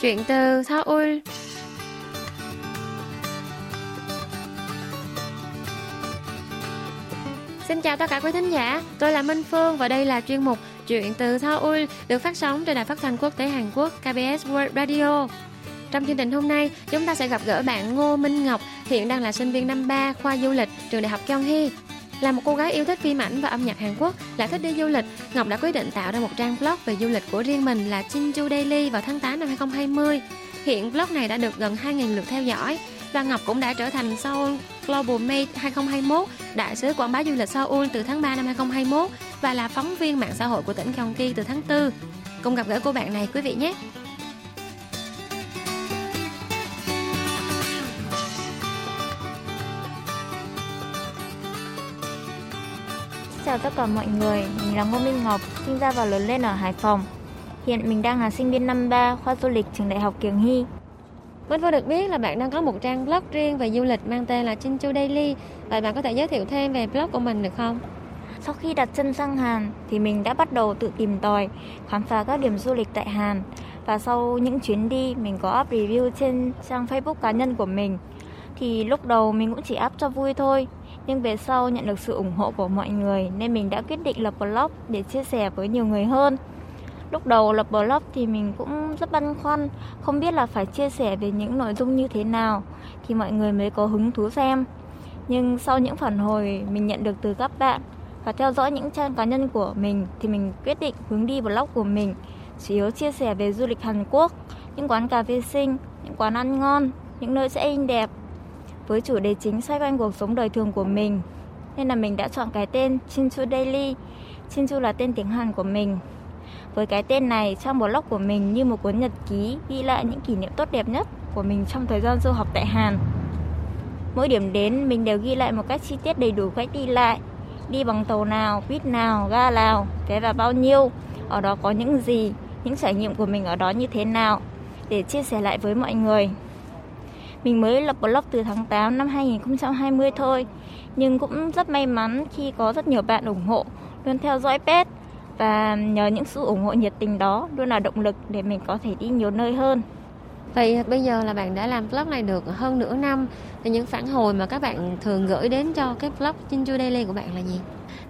Chuyện từ Seoul Xin chào tất cả quý thính giả, tôi là Minh Phương và đây là chuyên mục Chuyện từ Seoul được phát sóng trên đài phát thanh quốc tế Hàn Quốc KBS World Radio. Trong chương trình hôm nay, chúng ta sẽ gặp gỡ bạn Ngô Minh Ngọc, hiện đang là sinh viên năm 3 khoa du lịch trường Đại học Kyunghee. Là một cô gái yêu thích phim ảnh và âm nhạc Hàn Quốc, lại thích đi du lịch, Ngọc đã quyết định tạo ra một trang blog về du lịch của riêng mình là Chinju Daily vào tháng 8 năm 2020. Hiện blog này đã được gần 2.000 lượt theo dõi và Ngọc cũng đã trở thành Seoul Global Mate 2021, đại sứ quảng bá du lịch Seoul từ tháng 3 năm 2021 và là phóng viên mạng xã hội của tỉnh Gyeonggi từ tháng 4. Cùng gặp gỡ cô bạn này quý vị nhé. Chào tất cả mọi người, mình là Ngô Minh Ngọc, sinh ra và lớn lên ở Hải Phòng. Hiện mình đang là sinh viên năm 3 khoa du lịch trường Đại học Kiều Hy. Minh Phương được biết là bạn đang có một trang blog riêng về du lịch mang tên là Chinchu Daily. Vậy bạn có thể giới thiệu thêm về blog của mình được không? Sau khi đặt chân sang Hàn thì mình đã bắt đầu tự tìm tòi, khám phá các điểm du lịch tại Hàn. Và sau những chuyến đi, mình có up review trên trang Facebook cá nhân của mình. Thì lúc đầu mình cũng chỉ up cho vui thôi, nhưng về sau nhận được sự ủng hộ của mọi người nên mình đã quyết định lập blog để chia sẻ với nhiều người hơn. Lúc đầu lập blog thì mình cũng rất băn khoăn, không biết là phải chia sẻ về những nội dung như thế nào thì mọi người mới có hứng thú xem. Nhưng sau những phản hồi mình nhận được từ các bạn và theo dõi những trang cá nhân của mình thì mình quyết định hướng đi blog của mình chủ yếu chia sẻ về du lịch Hàn Quốc, những quán cà phê xinh, những quán ăn ngon, những nơi sẽ in đẹp với chủ đề chính xoay quanh cuộc sống đời thường của mình. Nên là mình đã chọn cái tên Chinchu Daily. Chinchu là tên tiếng Hàn của mình. Với cái tên này, trong blog của mình như một cuốn nhật ký ghi lại những kỷ niệm tốt đẹp nhất của mình trong thời gian du học tại Hàn. Mỗi điểm đến mình đều ghi lại một cách chi tiết đầy đủ cách đi lại, đi bằng tàu nào, buýt nào, ga nào, vé vào bao nhiêu, ở đó có những gì, những trải nghiệm của mình ở đó như thế nào để chia sẻ lại với mọi người. Mình mới lập blog từ tháng 8 năm 2020 thôi, nhưng cũng rất may mắn khi có rất nhiều bạn ủng hộ, luôn theo dõi pet và nhờ những sự ủng hộ nhiệt tình đó luôn là động lực để mình có thể đi nhiều nơi hơn. Vậy bây giờ là bạn đã làm blog này được hơn nửa năm thì những phản hồi mà các bạn thường gửi đến cho cái blog Chinju Daily của bạn là gì?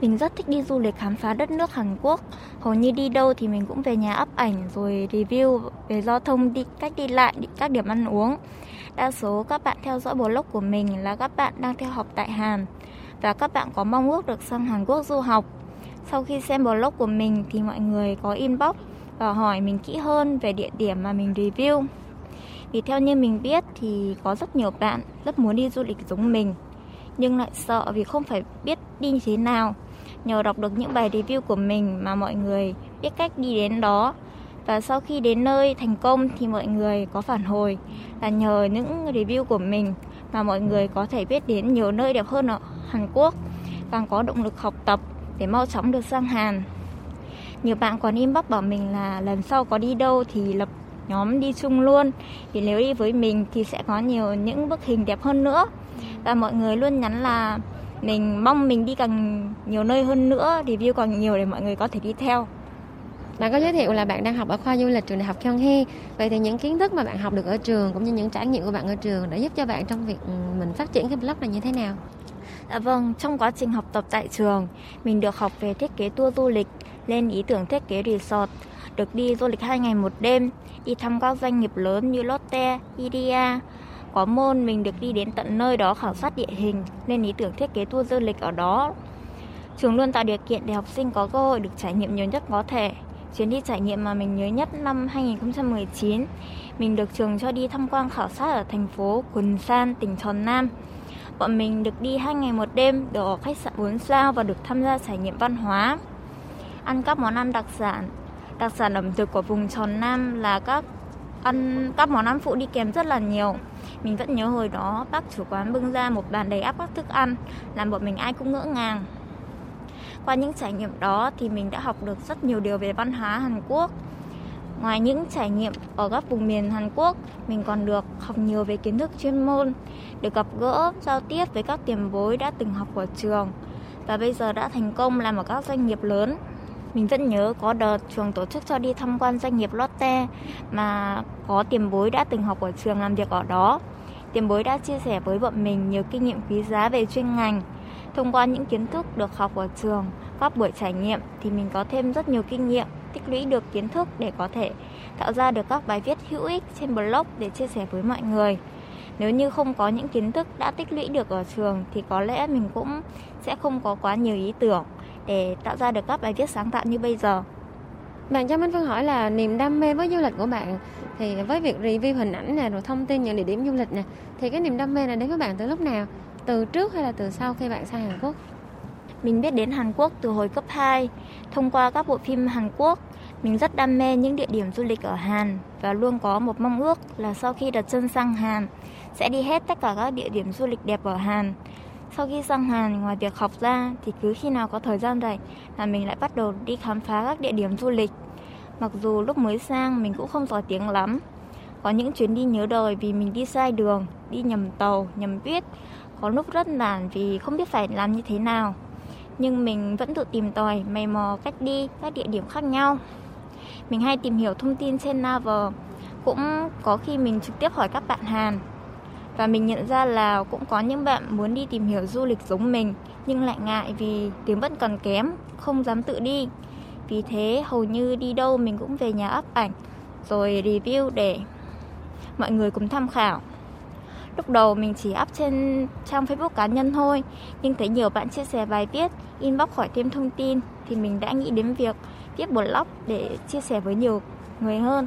Mình rất thích đi du lịch khám phá đất nước Hàn Quốc. Hầu như đi đâu thì mình cũng về nhà up ảnh rồi review về giao thông, đi cách đi lại, đi các điểm ăn uống. Đa số các bạn theo dõi blog của mình là các bạn đang theo học tại Hàn và các bạn có mong ước được sang Hàn Quốc du học. Sau khi xem blog của mình thì mọi người có inbox và hỏi mình kỹ hơn về địa điểm mà mình review. Vì theo như mình biết thì có rất nhiều bạn rất muốn đi du lịch giống mình nhưng lại sợ vì không phải biết đi như thế nào. Nhờ đọc được những bài review của mình mà mọi người biết cách đi đến đó và sau khi đến nơi thành công thì mọi người có phản hồi là nhờ những review của mình mà mọi người có thể biết đến nhiều nơi đẹp hơn ở Hàn Quốc càng có động lực học tập để mau chóng được sang Hàn. Nhiều bạn còn inbox bảo mình là lần sau có đi đâu thì lập nhóm đi chung luôn vì nếu đi với mình thì sẽ có nhiều những bức hình đẹp hơn nữa và mọi người luôn nhắn là mình mong mình đi càng nhiều nơi hơn nữa review càng nhiều để mọi người có thể đi theo bạn có giới thiệu là bạn đang học ở khoa du lịch trường đại học Kyunghee. Vậy thì những kiến thức mà bạn học được ở trường cũng như những trải nghiệm của bạn ở trường đã giúp cho bạn trong việc ừ, mình phát triển cái blog này như thế nào? Dạ vâng, trong quá trình học tập tại trường, mình được học về thiết kế tour du lịch, lên ý tưởng thiết kế resort, được đi du lịch hai ngày một đêm, đi thăm các doanh nghiệp lớn như Lotte, Idea. Có môn mình được đi đến tận nơi đó khảo sát địa hình, nên ý tưởng thiết kế tour du lịch ở đó. Trường luôn tạo điều kiện để học sinh có cơ hội được trải nghiệm nhiều nhất có thể. Chuyến đi trải nghiệm mà mình nhớ nhất năm 2019, mình được trường cho đi tham quan khảo sát ở thành phố Quần San, tỉnh Tròn Nam. Bọn mình được đi hai ngày một đêm, được ở khách sạn 4 sao và được tham gia trải nghiệm văn hóa. Ăn các món ăn đặc sản. Đặc sản ẩm thực của vùng Tròn Nam là các ăn các món ăn phụ đi kèm rất là nhiều. Mình vẫn nhớ hồi đó bác chủ quán bưng ra một bàn đầy áp các thức ăn, làm bọn mình ai cũng ngỡ ngàng. Qua những trải nghiệm đó thì mình đã học được rất nhiều điều về văn hóa Hàn Quốc. Ngoài những trải nghiệm ở các vùng miền Hàn Quốc, mình còn được học nhiều về kiến thức chuyên môn, được gặp gỡ, giao tiếp với các tiền bối đã từng học ở trường và bây giờ đã thành công làm ở các doanh nghiệp lớn. Mình vẫn nhớ có đợt trường tổ chức cho đi tham quan doanh nghiệp Lotte mà có tiền bối đã từng học ở trường làm việc ở đó. Tiền bối đã chia sẻ với bọn mình nhiều kinh nghiệm quý giá về chuyên ngành. Thông qua những kiến thức được học ở trường, các buổi trải nghiệm thì mình có thêm rất nhiều kinh nghiệm, tích lũy được kiến thức để có thể tạo ra được các bài viết hữu ích trên blog để chia sẻ với mọi người. Nếu như không có những kiến thức đã tích lũy được ở trường thì có lẽ mình cũng sẽ không có quá nhiều ý tưởng để tạo ra được các bài viết sáng tạo như bây giờ. Bạn cho Minh Phương hỏi là niềm đam mê với du lịch của bạn thì với việc review hình ảnh nè, rồi thông tin những địa điểm du lịch nè, thì cái niềm đam mê này đến với bạn từ lúc nào? Từ trước hay là từ sau khi bạn sang Hàn Quốc? Mình biết đến Hàn Quốc từ hồi cấp 2 thông qua các bộ phim Hàn Quốc. Mình rất đam mê những địa điểm du lịch ở Hàn và luôn có một mong ước là sau khi đặt chân sang Hàn, sẽ đi hết tất cả các địa điểm du lịch đẹp ở Hàn. Sau khi sang Hàn, ngoài việc học ra thì cứ khi nào có thời gian rảnh là mình lại bắt đầu đi khám phá các địa điểm du lịch. Mặc dù lúc mới sang mình cũng không giỏi tiếng lắm. Có những chuyến đi nhớ đời vì mình đi sai đường, đi nhầm tàu, nhầm viết. Có lúc rất nản vì không biết phải làm như thế nào. Nhưng mình vẫn tự tìm tòi, mày mò cách đi các địa điểm khác nhau. Mình hay tìm hiểu thông tin trên Naver. Cũng có khi mình trực tiếp hỏi các bạn Hàn và mình nhận ra là cũng có những bạn muốn đi tìm hiểu du lịch giống mình nhưng lại ngại vì tiếng vẫn còn kém, không dám tự đi. Vì thế hầu như đi đâu mình cũng về nhà up ảnh rồi review để mọi người cùng tham khảo. Lúc đầu mình chỉ up trên trang Facebook cá nhân thôi, nhưng thấy nhiều bạn chia sẻ bài viết, inbox hỏi thêm thông tin thì mình đã nghĩ đến việc viết blog để chia sẻ với nhiều người hơn.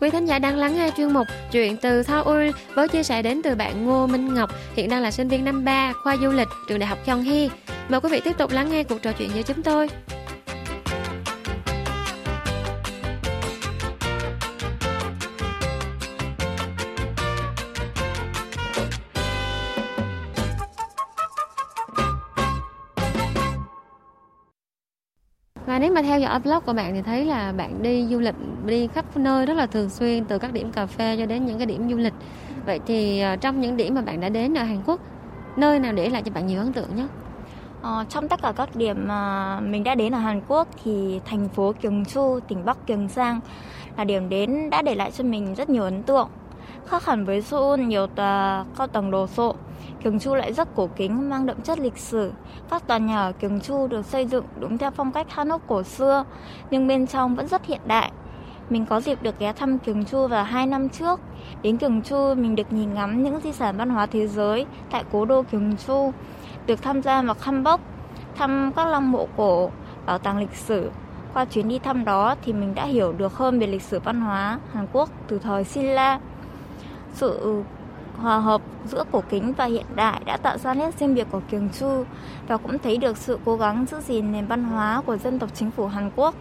Quý thính giả đang lắng nghe chuyên mục Chuyện từ Seoul với chia sẻ đến từ bạn Ngô Minh Ngọc, hiện đang là sinh viên năm 3 khoa du lịch trường Đại học Kyunghee. Mời quý vị tiếp tục lắng nghe cuộc trò chuyện với chúng tôi. Và nếu mà theo dõi blog của bạn thì thấy là bạn đi du lịch đi khắp nơi rất là thường xuyên từ các điểm cà phê cho đến những cái điểm du lịch. Vậy thì ờ, trong những điểm mà bạn đã đến ở Hàn Quốc, nơi nào để lại cho bạn nhiều ấn tượng nhất? Ờ, trong tất cả các điểm mà mình đã đến ở Hàn Quốc thì thành phố Gyeongju, tỉnh Bắc Gyeongsang là điểm đến đã để lại cho mình rất nhiều ấn tượng. Khác hẳn với Seoul nhiều tòa cao tầng đồ sộ, Kiều Chu lại rất cổ kính, mang đậm chất lịch sử. Các tòa nhà ở Kiều Chu được xây dựng đúng theo phong cách Hanok cổ xưa, nhưng bên trong vẫn rất hiện đại. Mình có dịp được ghé thăm Kiều Chu vào 2 năm trước. Đến Kiều Chu, mình được nhìn ngắm những di sản văn hóa thế giới tại cố đô Kiều Chu, được tham gia vào hanbok, thăm các lăng mộ cổ, bảo tàng lịch sử. Qua chuyến đi thăm đó thì mình đã hiểu được hơn về lịch sử văn hóa Hàn Quốc từ thời Silla. Sự hòa hợp giữa cổ kính và hiện đại đã tạo ra nét riêng biệt của Gyeongju và cũng thấy được sự cố gắng giữ gìn nền văn hóa của dân tộc chính phủ Hàn Quốc.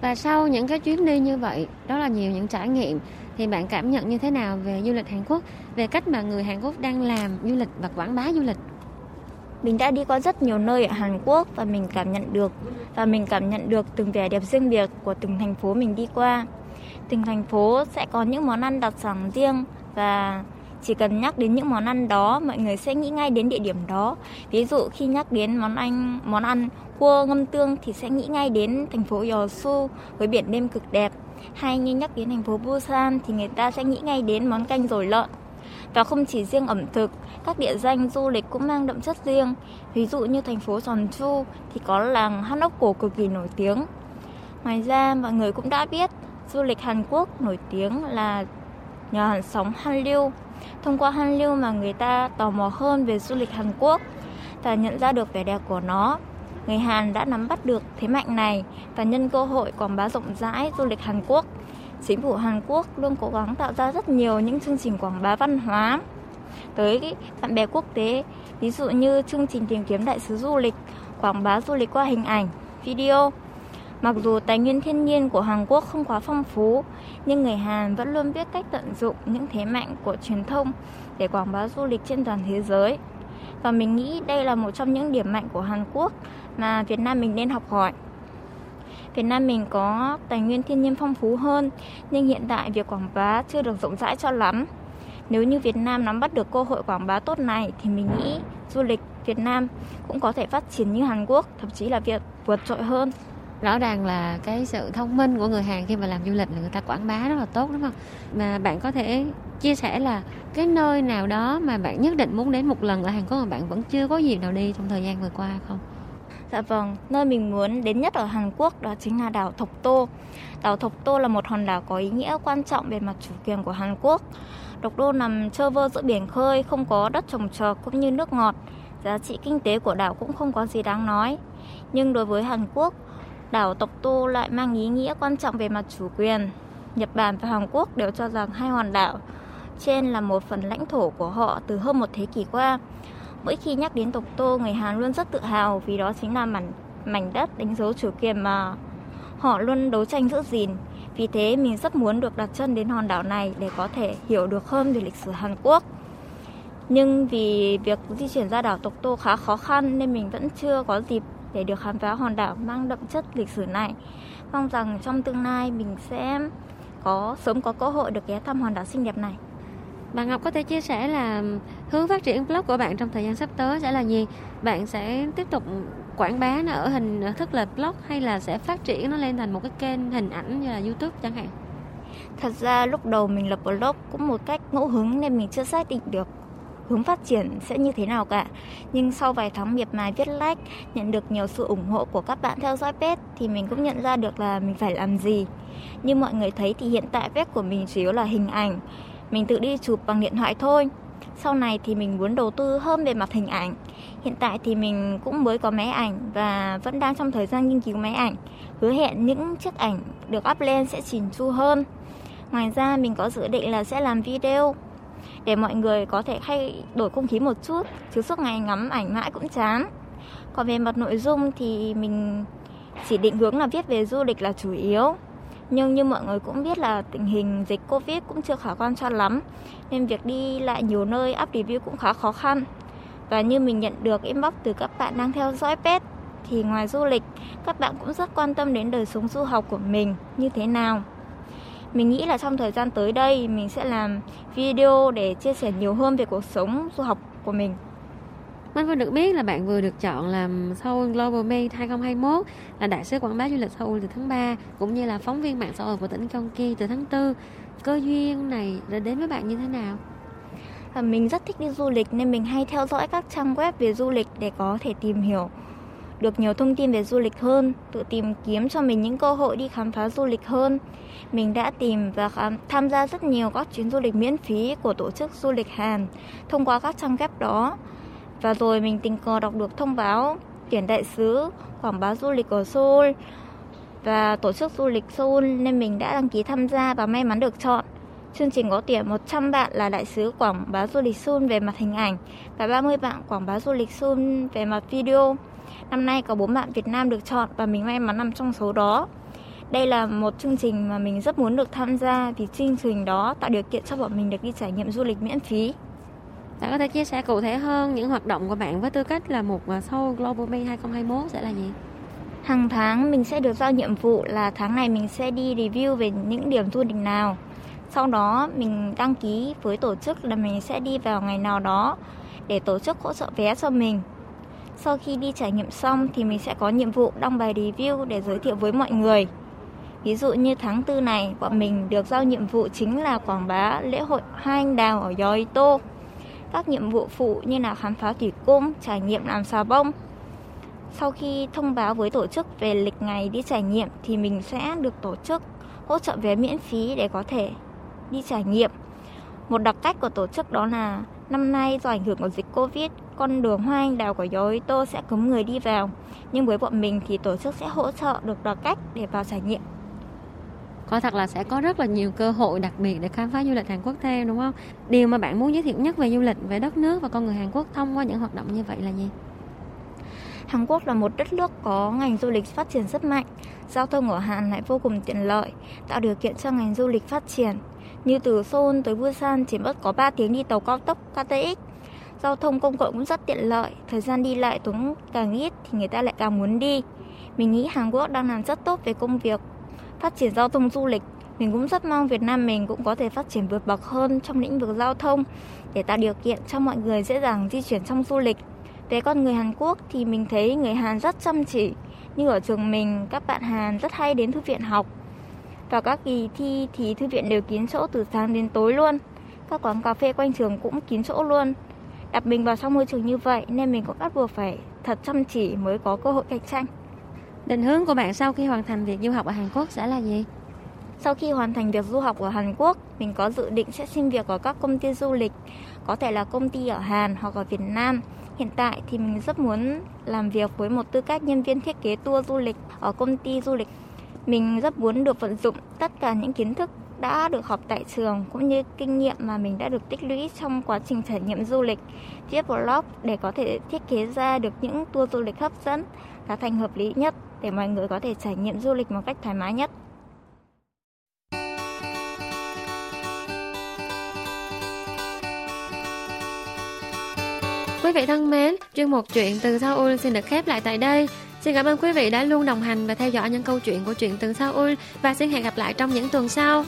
Và sau những cái chuyến đi như vậy, đó là nhiều những trải nghiệm thì bạn cảm nhận như thế nào về du lịch Hàn Quốc, về cách mà người Hàn Quốc đang làm du lịch và quảng bá du lịch? Mình đã đi qua rất nhiều nơi ở Hàn Quốc và mình cảm nhận được và mình cảm nhận được từng vẻ đẹp riêng biệt của từng thành phố mình đi qua. Từng thành phố sẽ có những món ăn đặc sản riêng và chỉ cần nhắc đến những món ăn đó mọi người sẽ nghĩ ngay đến địa điểm đó ví dụ khi nhắc đến món ăn món ăn cua ngâm tương thì sẽ nghĩ ngay đến thành phố Yosu với biển đêm cực đẹp hay như nhắc đến thành phố Busan thì người ta sẽ nghĩ ngay đến món canh rồi lợn và không chỉ riêng ẩm thực, các địa danh du lịch cũng mang đậm chất riêng. Ví dụ như thành phố Jeonju thì có làng Hanok cổ cực kỳ nổi tiếng. Ngoài ra, mọi người cũng đã biết du lịch Hàn Quốc nổi tiếng là nhờ hàn sóng Hallyu. Thông qua Hallyu mà người ta tò mò hơn về du lịch Hàn Quốc và nhận ra được vẻ đẹp của nó. Người Hàn đã nắm bắt được thế mạnh này và nhân cơ hội quảng bá rộng rãi du lịch Hàn Quốc. Chính phủ Hàn Quốc luôn cố gắng tạo ra rất nhiều những chương trình quảng bá văn hóa tới bạn bè quốc tế, ví dụ như chương trình tìm kiếm đại sứ du lịch, quảng bá du lịch qua hình ảnh, video. Mặc dù tài nguyên thiên nhiên của Hàn Quốc không quá phong phú, nhưng người Hàn vẫn luôn biết cách tận dụng những thế mạnh của truyền thông để quảng bá du lịch trên toàn thế giới. Và mình nghĩ đây là một trong những điểm mạnh của Hàn Quốc mà Việt Nam mình nên học hỏi. Việt Nam mình có tài nguyên thiên nhiên phong phú hơn, nhưng hiện tại việc quảng bá chưa được rộng rãi cho lắm. Nếu như Việt Nam nắm bắt được cơ hội quảng bá tốt này thì mình nghĩ du lịch Việt Nam cũng có thể phát triển như Hàn Quốc, thậm chí là việc vượt trội hơn. Rõ ràng là cái sự thông minh của người Hàn khi mà làm du lịch là người ta quảng bá rất là tốt đúng không? Mà bạn có thể chia sẻ là cái nơi nào đó mà bạn nhất định muốn đến một lần ở Hàn Quốc mà bạn vẫn chưa có dịp nào đi trong thời gian vừa qua không? Dạ vâng, nơi mình muốn đến nhất ở Hàn Quốc đó chính là đảo Thộc Tô. Đảo Thộc Tô là một hòn đảo có ý nghĩa quan trọng về mặt chủ quyền của Hàn Quốc. Độc đô nằm trơ vơ giữa biển khơi, không có đất trồng trọt cũng như nước ngọt. Giá trị kinh tế của đảo cũng không có gì đáng nói. Nhưng đối với Hàn Quốc, đảo Tộc Tô lại mang ý nghĩa quan trọng về mặt chủ quyền. Nhật Bản và Hàn Quốc đều cho rằng hai hòn đảo trên là một phần lãnh thổ của họ từ hơn một thế kỷ qua. Mỗi khi nhắc đến Tộc Tô, người Hàn luôn rất tự hào vì đó chính là mảnh, mảnh đất đánh dấu chủ quyền mà họ luôn đấu tranh giữ gìn. Vì thế mình rất muốn được đặt chân đến hòn đảo này để có thể hiểu được hơn về lịch sử Hàn Quốc. Nhưng vì việc di chuyển ra đảo Tộc Tô khá khó khăn nên mình vẫn chưa có dịp để được khám phá hòn đảo mang đậm chất lịch sử này. Mong rằng trong tương lai mình sẽ có sớm có cơ hội được ghé thăm hòn đảo xinh đẹp này. Bạn Ngọc có thể chia sẻ là hướng phát triển blog của bạn trong thời gian sắp tới sẽ là gì? Bạn sẽ tiếp tục quảng bá nó ở hình thức là blog hay là sẽ phát triển nó lên thành một cái kênh hình ảnh như là YouTube chẳng hạn? Thật ra lúc đầu mình lập blog cũng một cách ngẫu hứng nên mình chưa xác định được hướng phát triển sẽ như thế nào cả. Nhưng sau vài tháng miệt mài viết like, nhận được nhiều sự ủng hộ của các bạn theo dõi page thì mình cũng nhận ra được là mình phải làm gì. Như mọi người thấy thì hiện tại page của mình chủ yếu là hình ảnh. Mình tự đi chụp bằng điện thoại thôi. Sau này thì mình muốn đầu tư hơn về mặt hình ảnh. Hiện tại thì mình cũng mới có máy ảnh và vẫn đang trong thời gian nghiên cứu máy ảnh. Hứa hẹn những chiếc ảnh được up lên sẽ chỉnh chu hơn. Ngoài ra mình có dự định là sẽ làm video để mọi người có thể thay đổi không khí một chút. Chứ suốt ngày ngắm ảnh mãi cũng chán. Còn về mặt nội dung thì mình chỉ định hướng là viết về du lịch là chủ yếu. Nhưng như mọi người cũng biết là tình hình dịch covid cũng chưa khả quan cho lắm, nên việc đi lại nhiều nơi, up review cũng khá khó khăn. Và như mình nhận được inbox từ các bạn đang theo dõi pet thì ngoài du lịch, các bạn cũng rất quan tâm đến đời sống du học của mình. Như thế nào? Mình nghĩ là trong thời gian tới đây mình sẽ làm video để chia sẻ nhiều hơn về cuộc sống du học của mình. Minh vừa được biết là bạn vừa được chọn làm Seoul Global Made 2021 là đại sứ quảng bá du lịch Seoul từ tháng 3 cũng như là phóng viên mạng xã hội của tỉnh Gyeonggi từ tháng 4. Cơ duyên này đã đến với bạn như thế nào? À, mình rất thích đi du lịch nên mình hay theo dõi các trang web về du lịch để có thể tìm hiểu được nhiều thông tin về du lịch hơn, tự tìm kiếm cho mình những cơ hội đi khám phá du lịch hơn. Mình đã tìm và khám, tham gia rất nhiều các chuyến du lịch miễn phí của tổ chức du lịch Hàn thông qua các trang web đó. Và rồi mình tình cờ đọc được thông báo tuyển đại sứ quảng bá du lịch ở Seoul và tổ chức du lịch Seoul nên mình đã đăng ký tham gia và may mắn được chọn. Chương trình có tuyển 100 bạn là đại sứ quảng bá du lịch Seoul về mặt hình ảnh và 30 bạn quảng bá du lịch Seoul về mặt video. Năm nay có bốn bạn Việt Nam được chọn và mình may mắn nằm trong số đó. Đây là một chương trình mà mình rất muốn được tham gia vì chương trình đó tạo điều kiện cho bọn mình được đi trải nghiệm du lịch miễn phí. Bạn có thể chia sẻ cụ thể hơn những hoạt động của bạn với tư cách là một show Global Bay 2021 sẽ là gì? Hàng tháng mình sẽ được giao nhiệm vụ là tháng này mình sẽ đi review về những điểm du lịch nào. Sau đó mình đăng ký với tổ chức là mình sẽ đi vào ngày nào đó để tổ chức hỗ trợ vé cho mình. Sau khi đi trải nghiệm xong thì mình sẽ có nhiệm vụ đăng bài review để giới thiệu với mọi người. Ví dụ như tháng tư này, bọn mình được giao nhiệm vụ chính là quảng bá lễ hội Hai Anh Đào ở Yoito. Các nhiệm vụ phụ như là khám phá thủy cung, trải nghiệm làm xà bông. Sau khi thông báo với tổ chức về lịch ngày đi trải nghiệm thì mình sẽ được tổ chức hỗ trợ vé miễn phí để có thể đi trải nghiệm. Một đặc cách của tổ chức đó là năm nay do ảnh hưởng của dịch Covid, con đường hoa anh đào của Yoito sẽ cấm người đi vào. Nhưng với bọn mình thì tổ chức sẽ hỗ trợ được đặc cách để vào trải nghiệm có thật là sẽ có rất là nhiều cơ hội đặc biệt để khám phá du lịch Hàn Quốc thêm đúng không? Điều mà bạn muốn giới thiệu nhất về du lịch, về đất nước và con người Hàn Quốc thông qua những hoạt động như vậy là gì? Hàn Quốc là một đất nước có ngành du lịch phát triển rất mạnh. Giao thông ở Hàn lại vô cùng tiện lợi, tạo điều kiện cho ngành du lịch phát triển. Như từ Seoul tới Busan chỉ mất có 3 tiếng đi tàu cao tốc KTX. Giao thông công cộng cũng rất tiện lợi, thời gian đi lại tốn càng ít thì người ta lại càng muốn đi. Mình nghĩ Hàn Quốc đang làm rất tốt về công việc phát triển giao thông du lịch Mình cũng rất mong Việt Nam mình cũng có thể phát triển vượt bậc hơn trong lĩnh vực giao thông để tạo điều kiện cho mọi người dễ dàng di chuyển trong du lịch. Về con người Hàn Quốc thì mình thấy người Hàn rất chăm chỉ. Như ở trường mình, các bạn Hàn rất hay đến thư viện học. Vào các kỳ thi thì thư viện đều kín chỗ từ sáng đến tối luôn. Các quán cà phê quanh trường cũng kín chỗ luôn. Đặt mình vào trong môi trường như vậy nên mình cũng bắt buộc phải thật chăm chỉ mới có cơ hội cạnh tranh. Định hướng của bạn sau khi hoàn thành việc du học ở Hàn Quốc sẽ là gì? Sau khi hoàn thành việc du học ở Hàn Quốc, mình có dự định sẽ xin việc ở các công ty du lịch, có thể là công ty ở Hàn hoặc ở Việt Nam. Hiện tại thì mình rất muốn làm việc với một tư cách nhân viên thiết kế tour du lịch ở công ty du lịch. Mình rất muốn được vận dụng tất cả những kiến thức đã được học tại trường cũng như kinh nghiệm mà mình đã được tích lũy trong quá trình trải nghiệm du lịch, viết blog để có thể thiết kế ra được những tour du lịch hấp dẫn, giá thành hợp lý nhất để mọi người có thể trải nghiệm du lịch một cách thoải mái nhất. Quý vị thân mến, chuyên mục chuyện từ Seoul xin được khép lại tại đây. Xin cảm ơn quý vị đã luôn đồng hành và theo dõi những câu chuyện của chuyện từ Seoul và xin hẹn gặp lại trong những tuần sau.